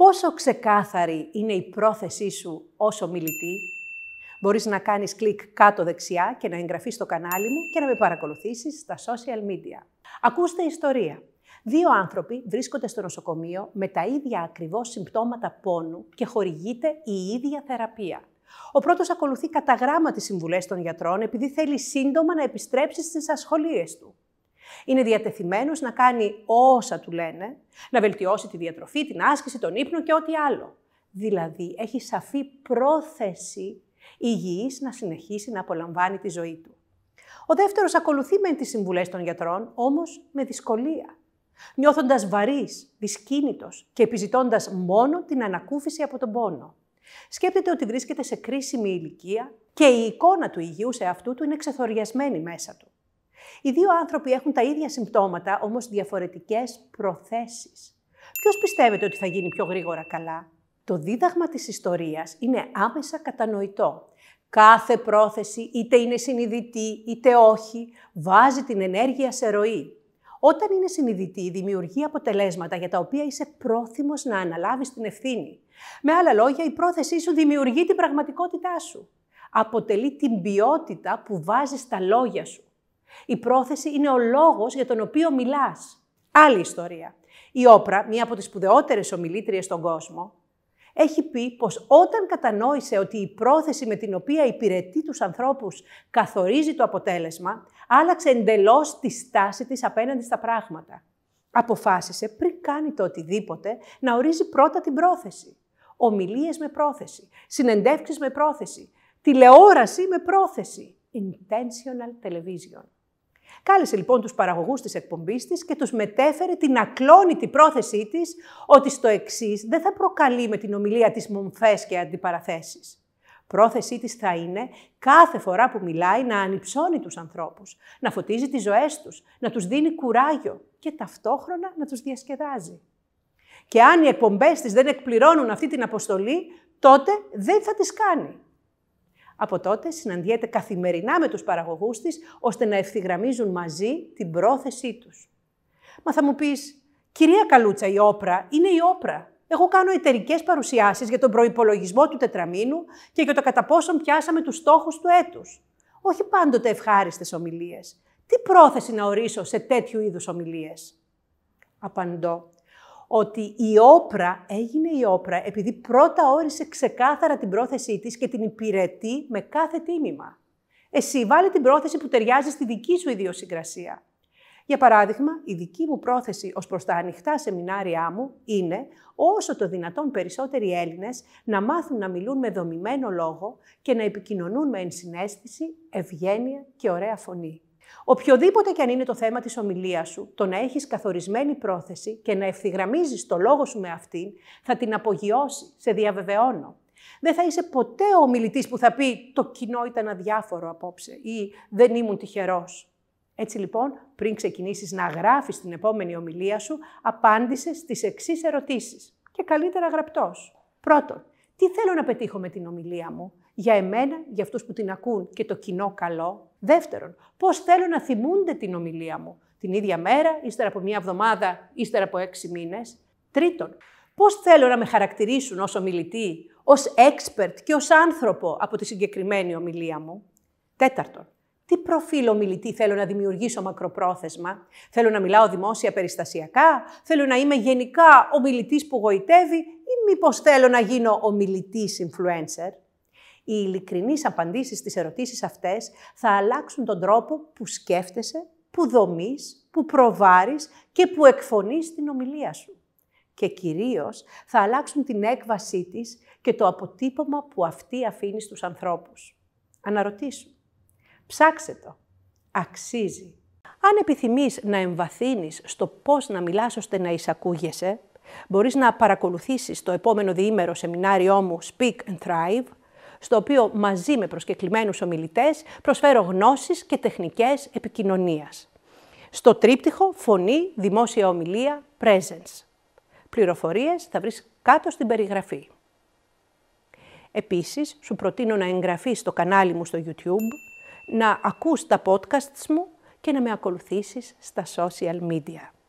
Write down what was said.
Πόσο ξεκάθαρη είναι η πρόθεσή σου ως ομιλητή; Μπορείς να κάνεις κλικ κάτω δεξιά και να εγγραφείς στο κανάλι μου και να με παρακολουθήσεις στα social media. Ακούστε ιστορία. Δύο άνθρωποι βρίσκονται στο νοσοκομείο με τα ίδια ακριβώς συμπτώματα πόνου και χορηγείται η ίδια θεραπεία. Ο πρώτος ακολουθεί κατά γράμμα τις συμβουλές των γιατρών επειδή θέλει σύντομα να επιστρέψει στις ασχολίες του. Είναι διατεθειμένος να κάνει όσα του λένε, να βελτιώσει τη διατροφή, την άσκηση, τον ύπνο και ό,τι άλλο. Δηλαδή, έχει σαφή πρόθεση υγιής να συνεχίσει να απολαμβάνει τη ζωή του. Ο δεύτερος ακολουθεί με τις συμβουλές των γιατρών, όμως με δυσκολία. Νιώθοντας βαρύς, δυσκίνητος και επιζητώντας μόνο την ανακούφιση από τον πόνο. Σκέπτεται ότι βρίσκεται σε κρίσιμη ηλικία και η εικόνα του υγιού σε αυτού του είναι ξεθοριασμένη μέσα του. Οι δύο άνθρωποι έχουν τα ίδια συμπτώματα, όμως διαφορετικές προθέσεις. Ποιος πιστεύετε ότι θα γίνει πιο γρήγορα καλά; Το δίδαγμα της ιστορίας είναι άμεσα κατανοητό. Κάθε πρόθεση, είτε είναι συνειδητή είτε όχι, βάζει την ενέργεια σε ροή. Όταν είναι συνειδητή, δημιουργεί αποτελέσματα για τα οποία είσαι πρόθυμος να αναλάβεις την ευθύνη. Με άλλα λόγια, η πρόθεσή σου δημιουργεί την πραγματικότητά σου. Αποτελεί την ποιότητα που βάζεις στα λόγια σου. Η πρόθεση είναι ο λόγος για τον οποίο μιλάς. Άλλη ιστορία. Η Όπρα, μία από τις σπουδαιότερες ομιλήτριες στον κόσμο, έχει πει πως όταν κατανόησε ότι η πρόθεση με την οποία υπηρετεί τους ανθρώπους καθορίζει το αποτέλεσμα, άλλαξε εντελώς τη στάση της απέναντι στα πράγματα. Αποφάσισε πριν κάνει το οτιδήποτε να ορίζει πρώτα την πρόθεση. Ομιλίες με πρόθεση, συνεντεύξεις με πρόθεση, τηλεόραση με πρόθεση. Intentional television. Κάλεσε λοιπόν τους παραγωγούς της εκπομπής της και τους μετέφερε την ακλόνητη πρόθεσή της ότι στο εξής δεν θα προκαλεί με την ομιλία της μομφές και αντιπαραθέσεις. Πρόθεσή της θα είναι κάθε φορά που μιλάει να ανυψώνει τους ανθρώπους, να φωτίζει τις ζωές τους, να τους δίνει κουράγιο και ταυτόχρονα να τους διασκεδάζει. Και αν οι εκπομπές της δεν εκπληρώνουν αυτή την αποστολή, τότε δεν θα τις κάνει. Από τότε συναντιέται καθημερινά με τους παραγωγούς της, ώστε να ευθυγραμμίζουν μαζί την πρόθεσή τους. Μα θα μου πεις, κυρία Καλούτσα, η όπρα είναι η όπρα. Εγώ κάνω εταιρικές παρουσιάσεις για τον προϋπολογισμό του τετραμήνου και για το κατά πόσον πιάσαμε τους στόχους του έτους. Όχι πάντοτε ευχάριστες ομιλίες. Τι πρόθεση να ορίσω σε τέτοιου είδους ομιλίες. Απαντώ ότι η όπρα έγινε η όπρα επειδή πρώτα όρισε ξεκάθαρα την πρόθεσή της και την υπηρετεί με κάθε τίμημα. Εσύ βάλει την πρόθεση που ταιριάζει στη δική σου ιδιοσυγκρασία. Για παράδειγμα, η δική μου πρόθεση ως προς τα ανοιχτά σεμινάρια μου είναι όσο το δυνατόν περισσότεροι Έλληνες να μάθουν να μιλούν με δομημένο λόγο και να επικοινωνούν με ενσυναίσθηση, ευγένεια και ωραία φωνή. Οποιοδήποτε και αν είναι το θέμα της ομιλίας σου, το να έχεις καθορισμένη πρόθεση και να ευθυγραμμίζεις το λόγο σου με αυτήν, θα την απογειώσει, σε διαβεβαιώνω. Δεν θα είσαι ποτέ ο ομιλητής που θα πει «το κοινό ήταν αδιάφορο απόψε» ή «δεν ήμουν τυχερός». Έτσι λοιπόν, πριν ξεκινήσεις να γράφεις την επόμενη ομιλία σου, απάντησες στις εξής ερωτήσεις και καλύτερα γραπτός. Πρώτον, τι θέλω να πετύχω με την ομιλία μου, για εμένα, για αυτούς που την ακούν και το κοινό καλό. Δεύτερον, πώς θέλω να θυμούνται την ομιλία μου, την ίδια μέρα, ύστερα από μία εβδομάδα, ύστερα από έξι μήνες. Τρίτον, πώς θέλω να με χαρακτηρίσουν ως ομιλητή, ως expert και ως άνθρωπο από τη συγκεκριμένη ομιλία μου. Τέταρτον, τι προφίλ ομιλητή θέλω να δημιουργήσω μακροπρόθεσμα. Θέλω να μιλάω δημόσια περιστασιακά, θέλω να είμαι γενικά ομιλητής που γοητεύει ή μήπως θέλω να γίνω ομιλητής influencer. Οι ειλικρινείς απαντήσεις στις ερωτήσεις αυτές θα αλλάξουν τον τρόπο που σκέφτεσαι, που δομείς, που προβάρεις και που εκφωνείς την ομιλία σου. Και κυρίως θα αλλάξουν την έκβασή της και το αποτύπωμα που αυτή αφήνει στους ανθρώπους. Αναρωτήσου. Ψάξε το. Αξίζει. Αν επιθυμείς να εμβαθύνεις στο πώς να μιλάς ώστε να εισακούγεσαι, μπορείς να παρακολουθήσεις το επόμενο διήμερο σεμινάριό μου Speak and Thrive, στο οποίο μαζί με προσκεκλημένους ομιλητές προσφέρω γνώσεις και τεχνικές επικοινωνίας. Στο τρίπτυχο Φωνή, Δημόσια Ομιλία, Presence. Πληροφορίες θα βρεις κάτω στην περιγραφή. Επίσης, σου προτείνω να εγγραφείς στο κανάλι μου στο YouTube, να ακούς τα podcasts μου και να με ακολουθήσεις στα social media.